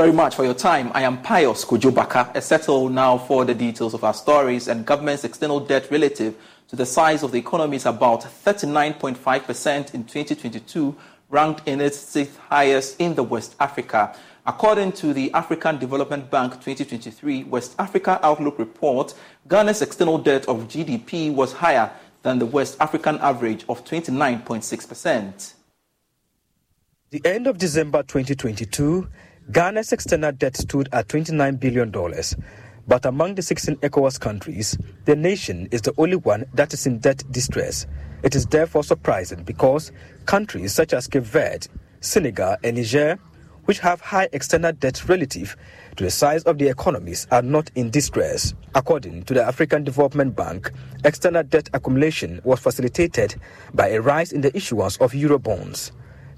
Very much for your time. I am Pius Kujubaka. Settle now for the details of our stories and government's external debt relative to the size of the economy is about 39.5% in 2022, ranked in its sixth highest in the West Africa. According to the African Development Bank 2023 West Africa Outlook report, Ghana's external debt of GDP was higher than the West African average of 29.6%. The end of December 2022, Ghana's external debt stood at $29 billion. But among the 16 ECOWAS countries, the nation is the only one that is in debt distress. It is therefore surprising because countries such as Cape Verde, Senegal, and Niger, which have high external debt relative to the size of the economies, are not in distress. According to the African Development Bank, external debt accumulation was facilitated by a rise in the issuance of Eurobonds.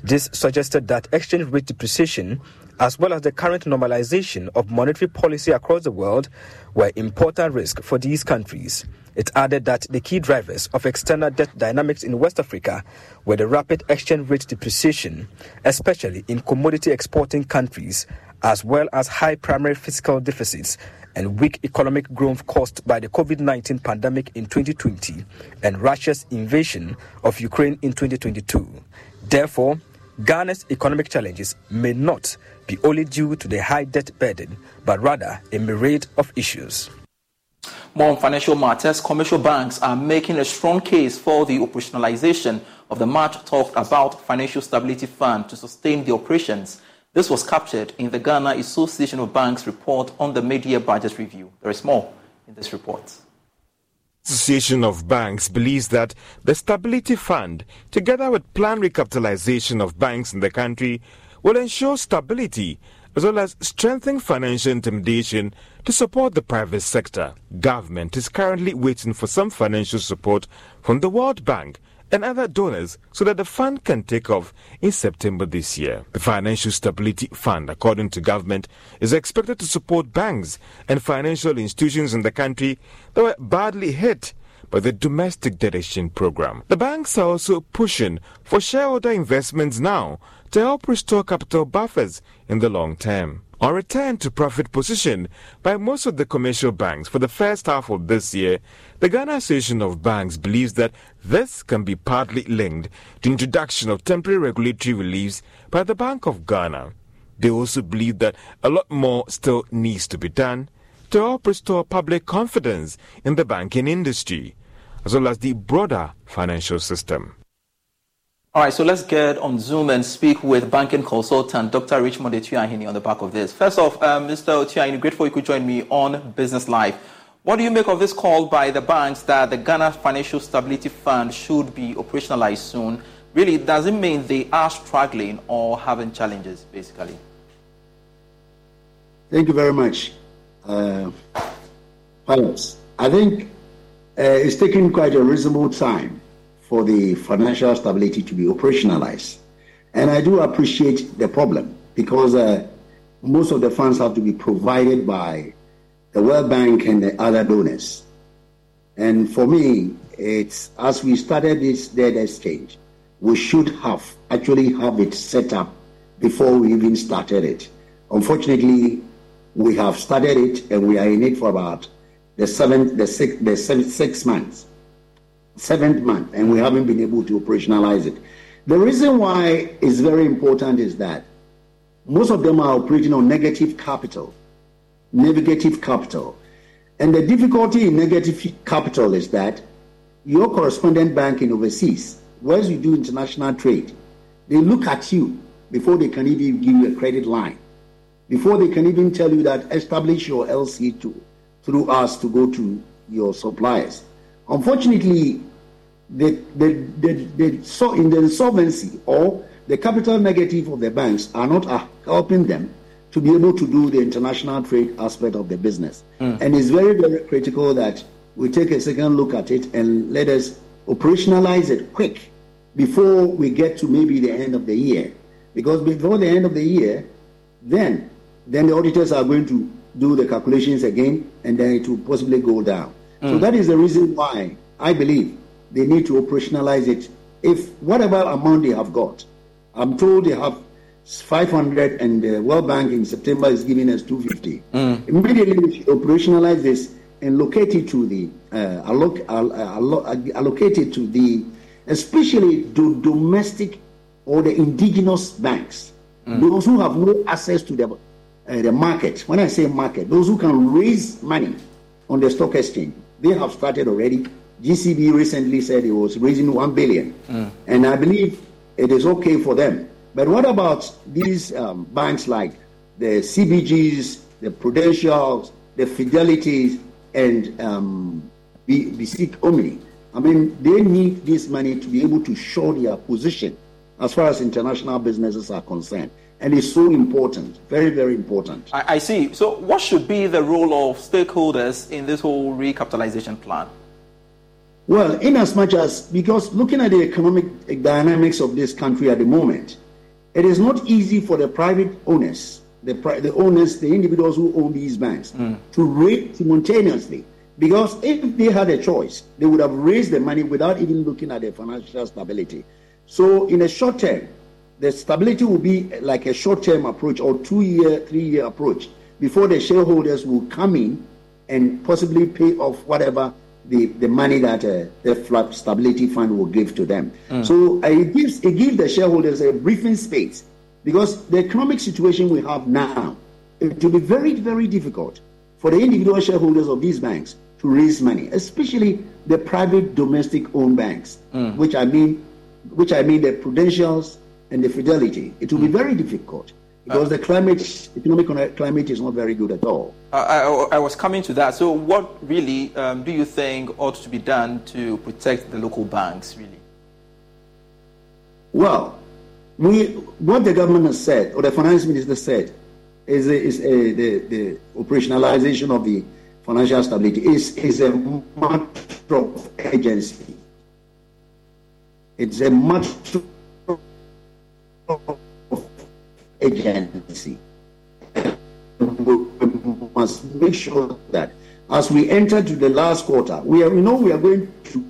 This suggested that exchange rate depreciation as well as the current normalization of monetary policy across the world were important risks for these countries. It added that the key drivers of external debt dynamics in West Africa were the rapid exchange rate depreciation, especially in commodity exporting countries, as well as high primary fiscal deficits and weak economic growth caused by the COVID 19 pandemic in 2020 and Russia's invasion of Ukraine in 2022. Therefore, Ghana's economic challenges may not be only due to the high debt burden, but rather a myriad of issues. More on financial matters, commercial banks are making a strong case for the operationalization of the much talked about Financial Stability Fund to sustain the operations. This was captured in the Ghana Association of Banks report on the mid-year budget review. There is more in this report. Association of Banks believes that the Stability Fund, together with planned recapitalization of banks in the country, will ensure stability as well as strengthen financial intermediation to support the private sector. Government is currently waiting for some financial support from the World Bank and other donors so that the fund can take off in September this year. The Financial Stability Fund, according to government, is expected to support banks and financial institutions in the country that were badly hit by the domestic exchange program. The banks are also pushing for shareholder investments now to help restore capital buffers in the long term. On return to profit position by most of the commercial banks for the first half of this year, the Ghana Association of Banks believes that this can be partly linked to introduction of temporary regulatory reliefs by the Bank of Ghana. They also believe that a lot more still needs to be done to help restore public confidence in the banking industry, as well as the broader financial system. All right, so let's get on Zoom and speak with banking consultant Dr. Richmond Atuahene on the back of this. First off, um, Mr. Atuahene, grateful you could join me on Business Live. What do you make of this call by the banks that the Ghana Financial Stability Fund should be operationalized soon? really, does it mean they are struggling or having challenges, basically? Thank you very much, uh. I think uh, it's taken quite a reasonable time for the financial stability to be operationalized. And I do appreciate the problem because uh, most of the funds have to be provided by the World Bank and the other donors. And for me, it's as we started this debt exchange, we should have actually have it set up before we even started it. Unfortunately, we have started it and we are in it for about the seventh, the six, the seven, six months, seventh month, and we haven't been able to operationalize it. The reason why it's very important is that most of them are operating on negative capital, negative capital. And the difficulty in negative capital is that your correspondent bank in overseas, whereas you do international trade, they look at you before they can even give you a credit line, before they can even tell you that establish your LC2 through us to go to your suppliers. Unfortunately, the, the, the, the, so in the insolvency or the capital negative of the banks are not uh, helping them to be able to do the international trade aspect of the business. Mm. And it's very, very critical that we take a second look at it and let us operationalize it quick before we get to maybe the end of the year. Because before the end of the year, then then the auditors are going to do the calculations again and then it will possibly go down. Mm. So that is the reason why I believe they need to operationalize it. If whatever amount they have got, I'm told they have 500 and the World Bank in September is giving us 250. Mm. Immediately we should operationalize this and locate it to the uh, alloc- alloc- allocate it to the especially the domestic or the indigenous banks, mm. those who have no access to the uh, the market. When I say market, those who can raise money on the stock exchange, they have started already. GCB recently said it was raising one billion, mm. and I believe it is okay for them. But what about these um, banks like the CBGs, the Prudentials, the Fidelities, and um, BC Omni? I mean, they need this money to be able to show their position as far as international businesses are concerned. And it's so important, very, very important. I, I see. So, what should be the role of stakeholders in this whole recapitalization plan? Well, in as much as, because looking at the economic dynamics of this country at the moment, it is not easy for the private owners, the, the owners, the individuals who own these banks, mm. to rate simultaneously. Because if they had a choice, they would have raised the money without even looking at the financial stability. So, in a short term, the stability will be like a short term approach or two year, three year approach before the shareholders will come in and possibly pay off whatever the, the money that uh, the flat stability fund will give to them. Mm. So uh, it gives it gives the shareholders a briefing space because the economic situation we have now, it will be very very difficult for the individual shareholders of these banks to raise money, especially the private domestic owned banks, mm. which I mean, which I mean the Prudentials and the Fidelity. It will be very difficult because the climate, economic climate is not very good at all. I, I, I was coming to that. So, what really um, do you think ought to be done to protect the local banks, really? Well, we, what the government has said, or the finance minister said, is, is a, the, the operationalization of the financial stability is, is a matter of agency. It's a matter agency. We must make sure that as we enter to the last quarter, we, are, we know we are going to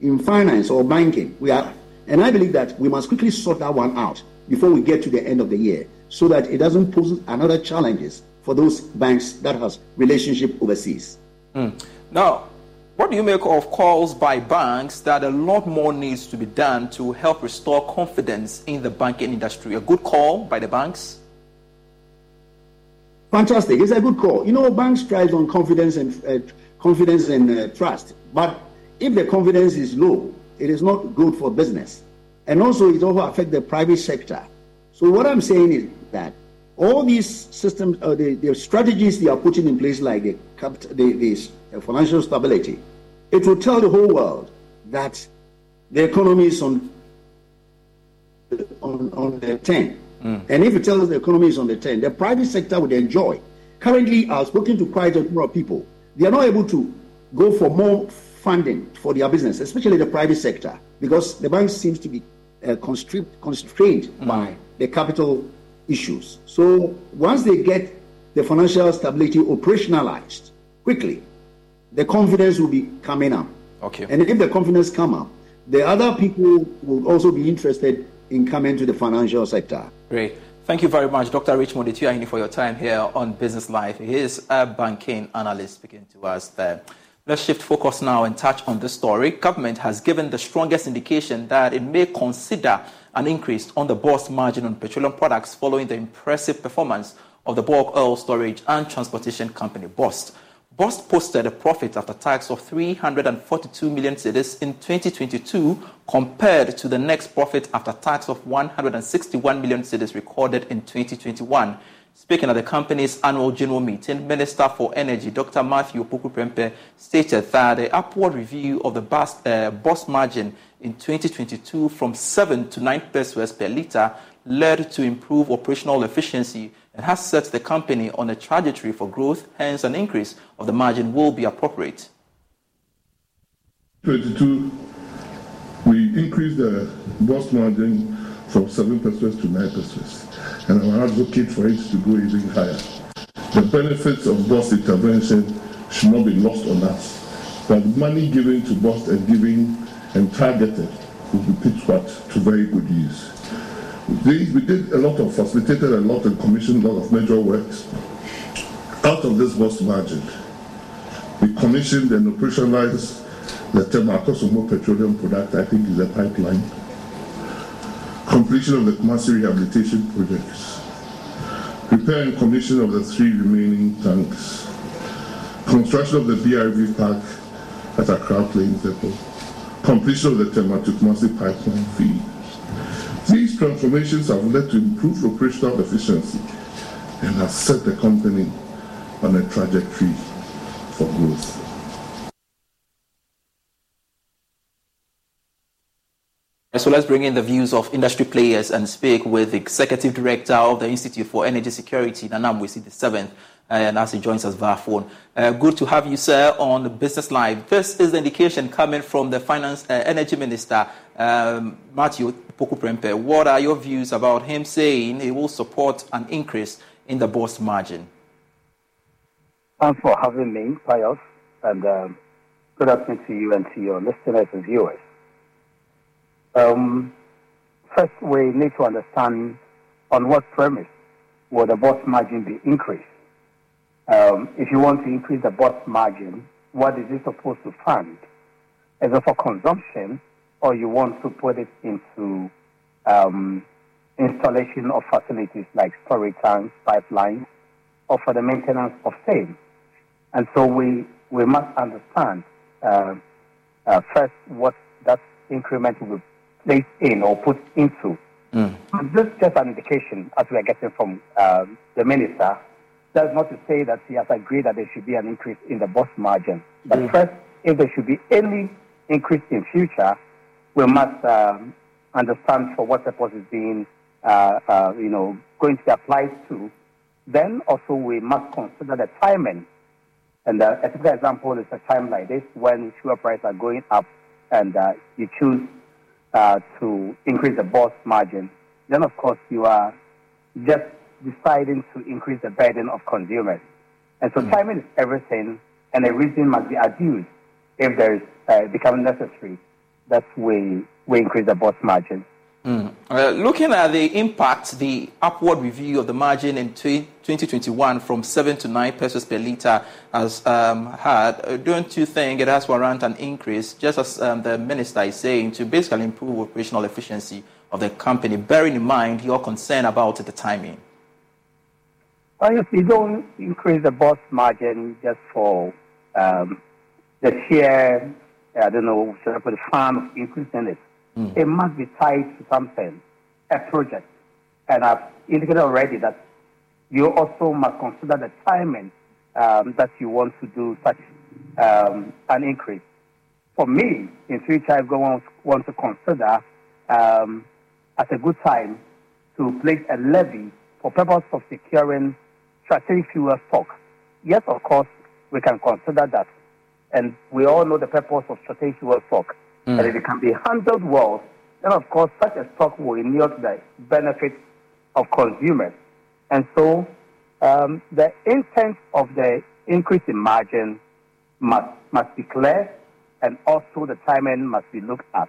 in finance or banking. We are, and I believe that we must quickly sort that one out before we get to the end of the year, so that it doesn't pose another challenges for those banks that has relationship overseas. Mm. Now, what do you make of calls by banks that a lot more needs to be done to help restore confidence in the banking industry? A good call by the banks? Fantastic. It's a good call. You know, banks thrive on confidence and uh, confidence and uh, trust. But if the confidence is low, it is not good for business. And also, it also affects the private sector. So what I'm saying is that all these systems, uh, the, the strategies they are putting in place, like the, the, the financial stability, it will tell the whole world that the economy is on on, on the 10. Mm. And if it tells us the economy is on the 10, the private sector would enjoy. Currently, I've spoken to quite a number of people. They are not able to go for more funding for their business, especially the private sector, because the bank seems to be uh, constrained, constrained mm. by the capital issues. So once they get the financial stability operationalized quickly, the confidence will be coming up. Okay. And if the confidence come up, the other people will also be interested in coming to the financial sector. Great. Thank you very much, Dr. Richmond Atuahene, for your time here on Business Life. He is a banking analyst speaking to us there. Let's shift focus now and touch on this story. Government has given the strongest indication that it may consider an increase on the BOST margin on petroleum products following the impressive performance of the bulk oil storage and transportation company BOST. BOST posted a profit after tax of 342 million cedis in 2022 compared to the next profit after tax of 161 million cedis recorded in 2021. Speaking at the company's annual general meeting, Minister for Energy Dr. Matthew Opoku Prempeh stated that the upward review of the BOST, uh, margin in 2022 from 7 to 9 pesewas per litre led to improved operational efficiency and has set the company on a trajectory for growth, hence an increase of the margin will be appropriate. 22, we increased the BOST margin from 7% to 9%, and I'm advocate for it to go even higher. The benefits of BOST intervention should not be lost on us, but money given to BOST and given and targeted will be put to very good use. We, did a lot of, facilitated a lot and commissioned a lot of major works. Out of this BOST margin, we commissioned and operationalized the Tema petroleum product, I think is a pipeline. Completion of the Kumasi rehabilitation projects. Repair and commission of the three remaining tanks. Construction of the BRV park at Accra Plains Depot. Completion of the Tema to Kumasi pipeline feed transformations have led to improved operational efficiency and have set the company on a trajectory for growth. So let's bring in the views of industry players and speak with the Executive Director of the Institute for Energy Security, Nana Amoasi the seventh, and as he joins us via phone. Uh, good to have you, sir, on Business Live. This is the indication coming from the Finance uh, Energy Minister, um, Matthew Opoku Prempeh. What are your views about him saying he will support an increase in the BOST margin? Thanks for having me, Pius, and um, good afternoon to you and to your listeners and viewers. Um, first, we need to understand on what premise will the BOST margin be increased. Um, if you want to increase the BOST margin, what is it supposed to fund? Is it for consumption or you want to put it into um, installation of facilities like storage tanks, pipelines, or for the maintenance of same. And so we, we must understand uh, uh, first what that increment will be placed in or put into. Mm. This is just an indication, as we are getting from uh, the minister. That's not to say that he has agreed that there should be an increase in the BOST margin. But mm. first, if there should be any increase in future, we must um, understand for what purpose is being, uh, uh, you know, going to be applied to. Then also we must consider the timing. And uh, a typical example is a time like this when fuel prices are going up and uh, you choose uh, to increase the boss margin. Then of course you are just deciding to increase the burden of consumers. And so mm. timing is everything and a reason must be adduced if there is uh, becoming necessary that's we we increase the boss margin. Mm. Uh, looking at the impact, the upward review of the margin in 2021 from 7 to 9 pesewas per litre has um, had, uh, don't you think it has warrant an increase, just as um, the minister is saying, to basically improve operational efficiency of the company, bearing in mind your concern about the timing? Well, if you don't increase the boss margin just for um, the sheer I don't know, should I put a fan of increasing it? Mm. It must be tied to something, a project. And I've indicated already that you also must consider the timing um, that you want to do such um, an increase. For me, in future, if going want to consider um, as a good time to place a levy for purpose of securing strategic fuel stock. Yes, of course, we can consider that. And we all know the purpose of strategic stock. Mm. And if it can be handled well, then of course such a stock will inure to the benefit of consumers. And so um, the intent of the increase in margin must, must be clear and also the timing must be looked at.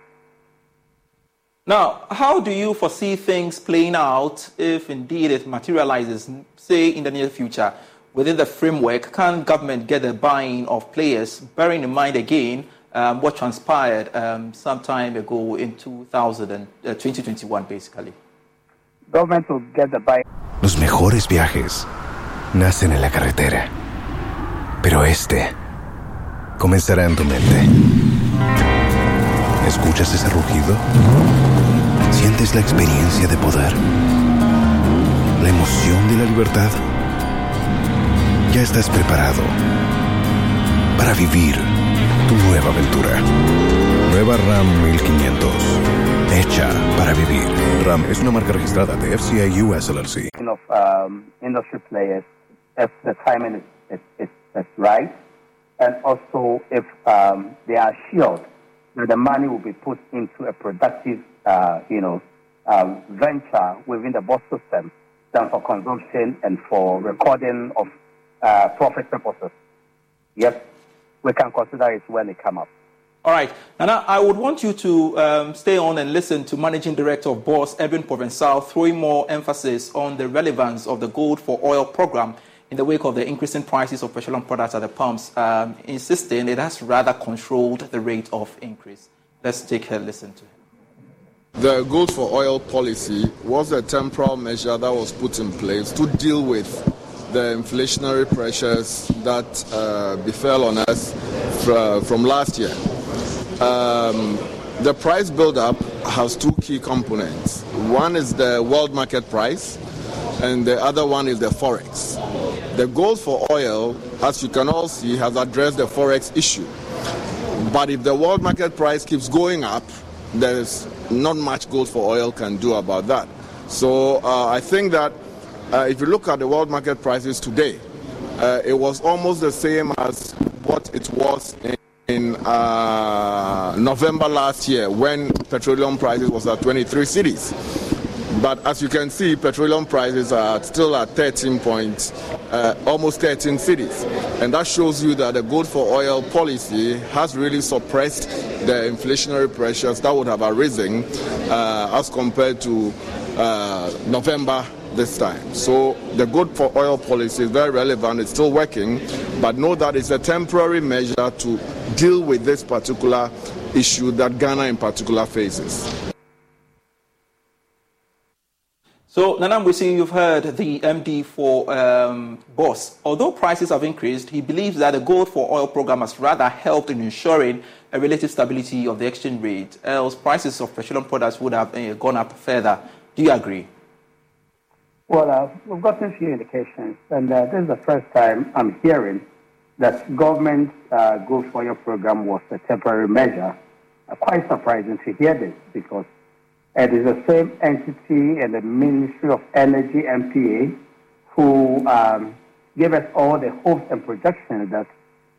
Now, how do you foresee things playing out if indeed it materializes, say, in the near future? Within the framework, can government get the buying of players, bearing in mind again um, what transpired um, some time ago in 2000 and, uh, 2021, basically? Government will get the buy. Los mejores viajes nacen en la carretera, pero este comenzará en tu mente. ¿Escuchas ese rugido? ¿Sientes la experiencia de poder? ¿La emoción de la libertad? Ya estás preparado para vivir tu nueva aventura. Nueva RAM 1500. Hecha para vivir. RAM es una marca registrada de FCA US LLC. Of, um, industry players, if the timing is, is, is, right, and also if um, they are assured that the money will be put into a productive uh, you know, uh, venture within the BOS system than for consumption and for recording of uh, profit purposes. Yes, we can consider it when it comes up. All right. And I, would want you to um, stay on and listen to Managing Director of BOS, Edwin Provençal, throwing more emphasis on the relevance of the Gold for Oil program in the wake of the increasing prices of petroleum products at the pumps, um, insisting it has rather controlled the rate of increase. Let's take a listen to him. The Gold for Oil policy was a temporal measure that was put in place to deal with the inflationary pressures that uh, befell on us fr- from last year. Um, the price build-up has two key components. One is the world market price, and the other one is the forex. The gold for oil, as you can all see, has addressed the forex issue. But if the world market price keeps going up, there's not much gold for oil can do about that. So uh, I think that uh, if you look at the world market prices today, uh, it was almost the same as what it was in, in uh, November last year when petroleum prices was at 23 cedis. But as you can see, petroleum prices are still at 13 points, uh, almost 13 cedis. And that shows you that the gold for oil policy has really suppressed the inflationary pressures that would have arisen uh, as compared to uh, November this time. So the gold for oil policy is very relevant, it's still working, but know that it's a temporary measure to deal with this particular issue that Ghana in particular faces. So, Nana Amoasi, you've heard the MD for um, BOS. Although prices have increased, he believes that the gold for oil program has rather helped in ensuring a relative stability of the exchange rate, else prices of petroleum products would have uh, gone up further. Do you agree? Well, uh, we've gotten a few indications, and uh, this is the first time I'm hearing that government uh, gold for oil program was a temporary measure. Uh, quite surprising to hear this because it is the same entity and the Ministry of Energy, NPA, who um, gave us all the hopes and projections that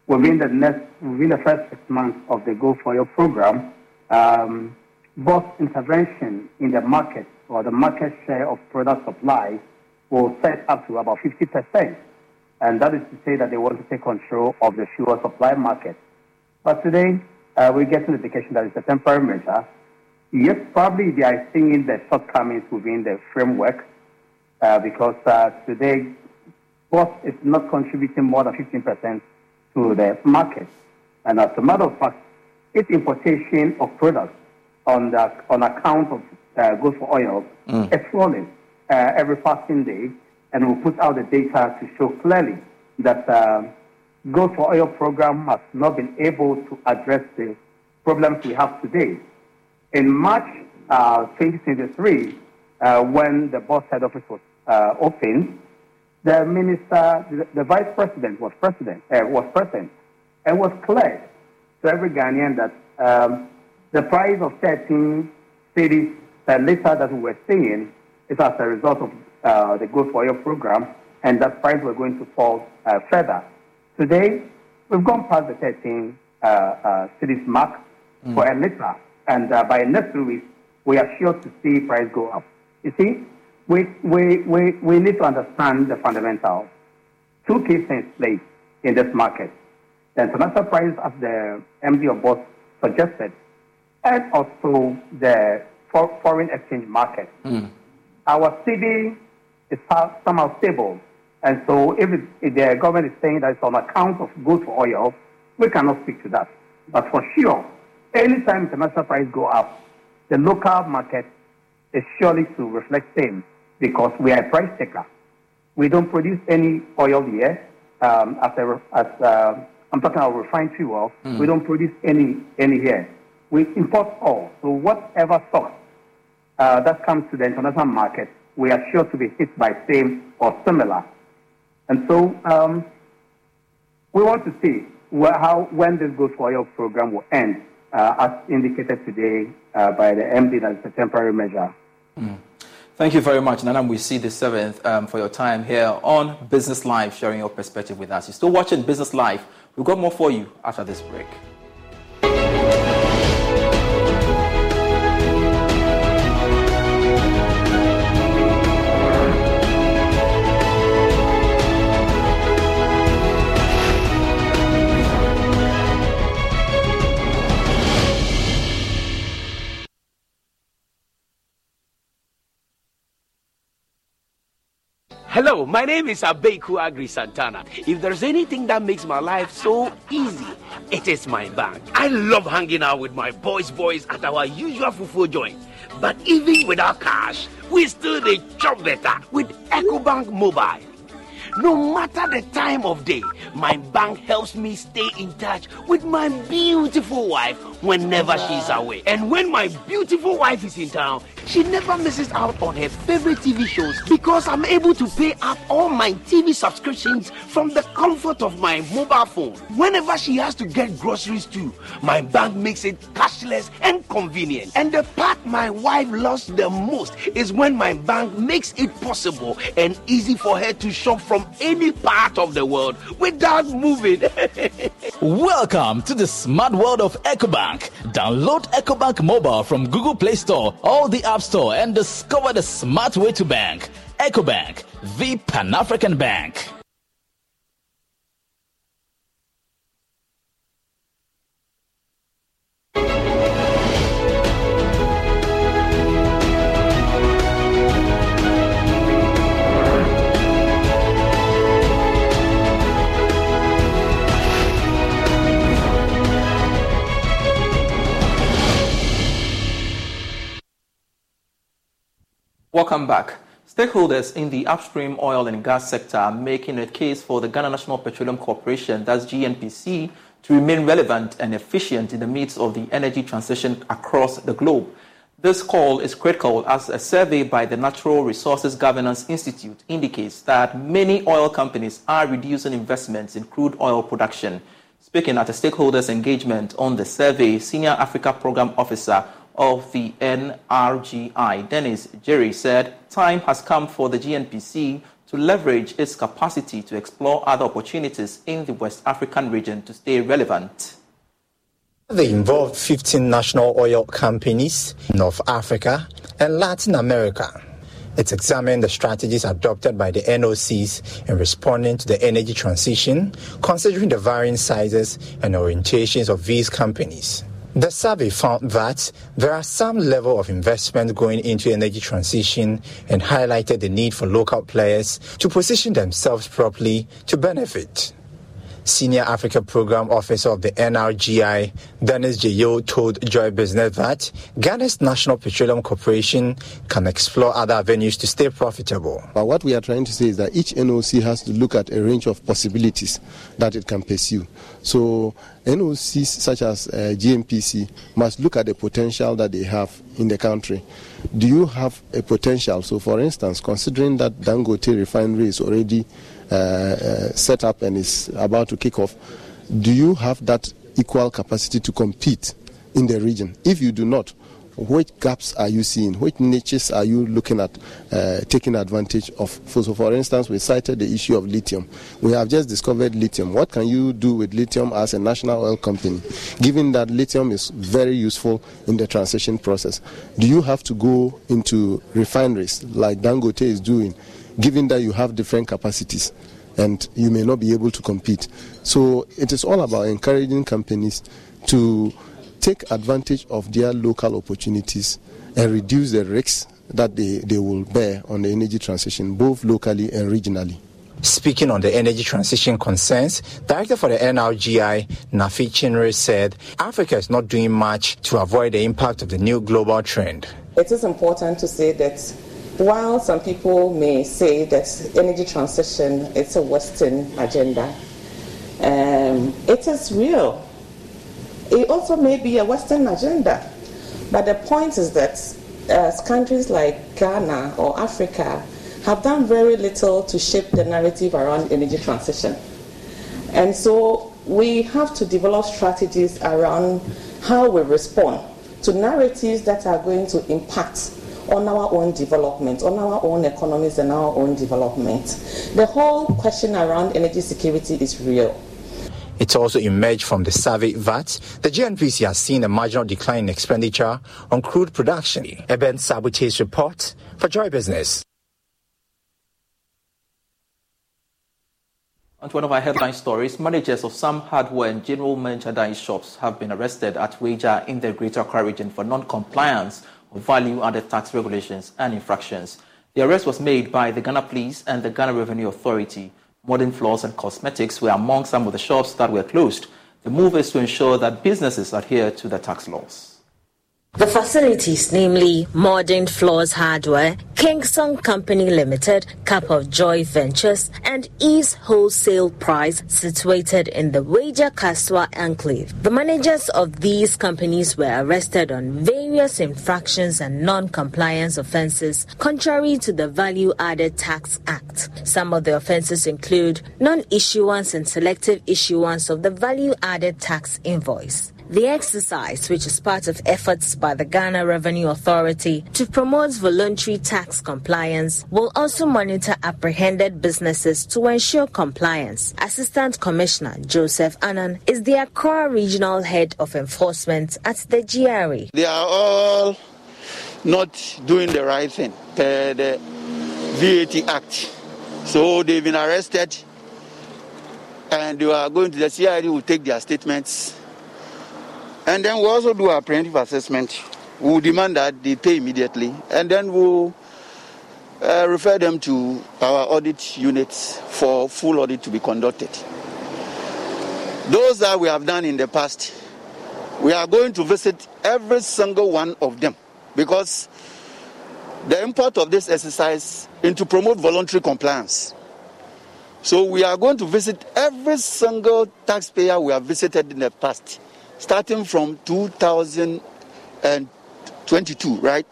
within the next, within the first six months of the Gold for Oil program, um, both intervention in the market or the market share of product supply will set up to about 50%. And that is to say that they want to take control of the fuel supply market. But today, uh, we get an indication that it's a temporary measure Yes, probably they are seeing the shortcomings within the framework uh, because uh, today BOS is not contributing more than 15% to the market. And as a matter of fact, its importation of products on, the, on account of uh, goods for oil mm. is falling uh, every passing day. And we'll put out the data to show clearly that uh, goods for oil program has not been able to address the problems we have today. In March uh, 2023, uh, when the BOS head office was uh, opened, the minister, the, the, vice president was president, uh, was present, and was clear to every Ghanaian that um, The price of 13 cedis per liter that we were seeing is as a result of uh, the Gold for Oil program, and that price was going to fall uh, further. Today, we've gone past the 13 uh, uh, cedis mark mm. for a liter, and uh, by next week, we are sure to see price go up. You see, we, we, we, we need to understand the fundamentals. Two key things play in this market. The international price, as the MD of BOST suggested, and also the for foreign exchange market. Mm. Our cedi is somehow stable. And so if, it, if, the government is saying that it's on account of good oil, we cannot speak to that. But for sure, anytime international price go up, the local market is surely to reflect same because we are a price taker. We don't produce any oil here. Um, as, a, as uh, I'm talking about refined fuel, mm. we don't produce any any here. We import all. So whatever source uh, that comes to the international market, we are sure to be hit by same or similar. And so um, we want to see how when this Gold for Oil program will end, uh, as indicated today uh, by the MD that it's a temporary measure. Mm. Thank you very much, Nanam. We see the seventh um, for your time here on Business Live, sharing your perspective with us. You're still watching Business Live. We've got more for you after this break. Hello, my name is Abeku Agri Santana. If there's anything that makes my life so easy, it is my bank. I love hanging out with my boys boys at our usual fufu joint. But even without cash, we still the chop better with EcoBank Mobile. No matter the time of day, my bank helps me stay in touch with my beautiful wife whenever she's away. And when my beautiful wife is in town, she never misses out on her favorite TV shows because I'm able to pay up all my TV subscriptions from the comfort of my mobile phone. Whenever she has to get groceries too, my bank makes it cashless and convenient. And the part my wife loves the most is when my bank makes it possible and easy for her to shop from any part of the world without moving. Welcome to the smart world of EcoBank. Download EcoBank mobile from Google Play Store or the App Store and discover the smart way to bank. EcoBank, the Pan African Bank. Welcome back. Stakeholders in the upstream oil and gas sector are making a case for the Ghana National Petroleum Corporation, that's GNPC, to remain relevant and efficient in the midst of the energy transition across the globe. This call is critical as a survey by the Natural Resources Governance Institute indicates that many oil companies are reducing investments in crude oil production. Speaking at a stakeholders engagement on the survey, Senior Africa Program Officer of the NRGI, Dennis Jerry, said time has come for the GNPC to leverage its capacity to explore other opportunities in the West African region to stay relevant. They involved 15 national oil companies in North Africa and Latin America. It examined the strategies adopted by the NOCs in responding to the energy transition, considering the varying sizes and orientations of these companies. The survey found that there are some level of investment going into energy transition and highlighted the need for local players to position themselves properly to benefit. Senior Africa Program Officer of the NRGI, Dennis Jayo, told Joy Business that Ghana's National Petroleum Corporation can explore other avenues to stay profitable. But what we are trying to say is that each NOC has to look at a range of possibilities that it can pursue. So NOCs such as uh, GNPC must look at the potential that they have in the country. Do you have a potential? So, for instance, considering that Dangote refinery is already set up and is about to kick off, do you have that equal capacity to compete in the region? If you do not, which gaps are you seeing? Which niches are you looking at uh, taking advantage of? So, for instance, we cited the issue of lithium. We have just discovered lithium. What can you do with lithium as a national oil company, given that lithium is very useful in the transition process? Do you have to go into refineries like Dangote is doing, given that you have different capacities? and you may not be able to compete. So it is all about encouraging companies to take advantage of their local opportunities and reduce the risks that they, they will bear on the energy transition, both locally and regionally. Speaking on the energy transition concerns, Director for the NRGI, Nafi Chinery, said Africa is not doing much to avoid the impact of the new global trend. It is important to say that while some people may say that energy transition is a Western agenda, um, it is real. It also may be a Western agenda. But the point is that as countries like Ghana or Africa have done very little to shape the narrative around energy transition. And so we have to develop strategies around how we respond to narratives that are going to impact on our own development, on our own economies and our own development. The whole question around energy security is real. It also emerged from the survey that the GNPC has seen a marginal decline in expenditure on crude production. Eben Sabute's report for Joy Business. And to one of our headline stories, managers of some hardware and general merchandise shops have been arrested at Weija in the Greater Accra region for non-compliance of value-added tax regulations and infractions. The arrest was made by the Ghana Police and the Ghana Revenue Authority modern floors and cosmetics were among some of the shops that were closed. The move is to ensure that businesses adhere to the tax laws. The facilities, namely Modern Floors Hardware, Kingston Company Limited, Cup of Joy Ventures, and East Wholesale Price, situated in the Weija Kasoa Enclave. The managers of these companies were arrested on various infractions and non-compliance offences contrary to the Value Added Tax Act. Some of the offences include non-issuance and selective issuance of the Value Added Tax invoice the exercise, which is part of efforts by the Ghana Revenue Authority to promote voluntary tax compliance, will also monitor apprehended businesses to ensure compliance. Assistant Commissioner Joseph Annan is the Accra Regional Head of Enforcement at the GRA. They are all not doing the right thing per the VAT Act. So they've been arrested and they are going to the CID will take their statements and then we also do a preventive assessment. We will demand that they pay immediately, and then we'll uh, refer them to our audit units for full audit to be conducted. Those that we have done in the past, we are going to visit every single one of them because the import of this exercise is to promote voluntary compliance. So we are going to visit every single taxpayer we have visited in the past starting from 2022, right?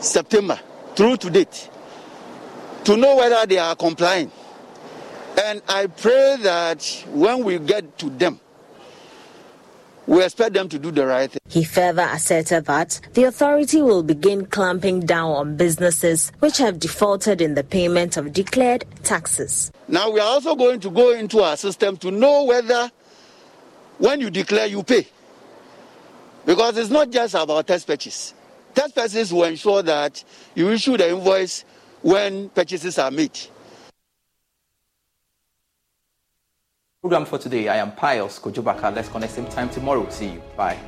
September through to date, to know whether they are complying. And I pray that when we get to them, we expect them to do the right thing. He further asserted that the authority will begin clamping down on businesses which have defaulted in the payment of declared taxes. Now, we are also going to go into our system to know whether when you declare, you pay. Because it's not just about test purchase. Test purchases will ensure that you issue the invoice when purchases are made. Program for today. I am Pius Kojubaka. Let's connect same time tomorrow. See you. Bye.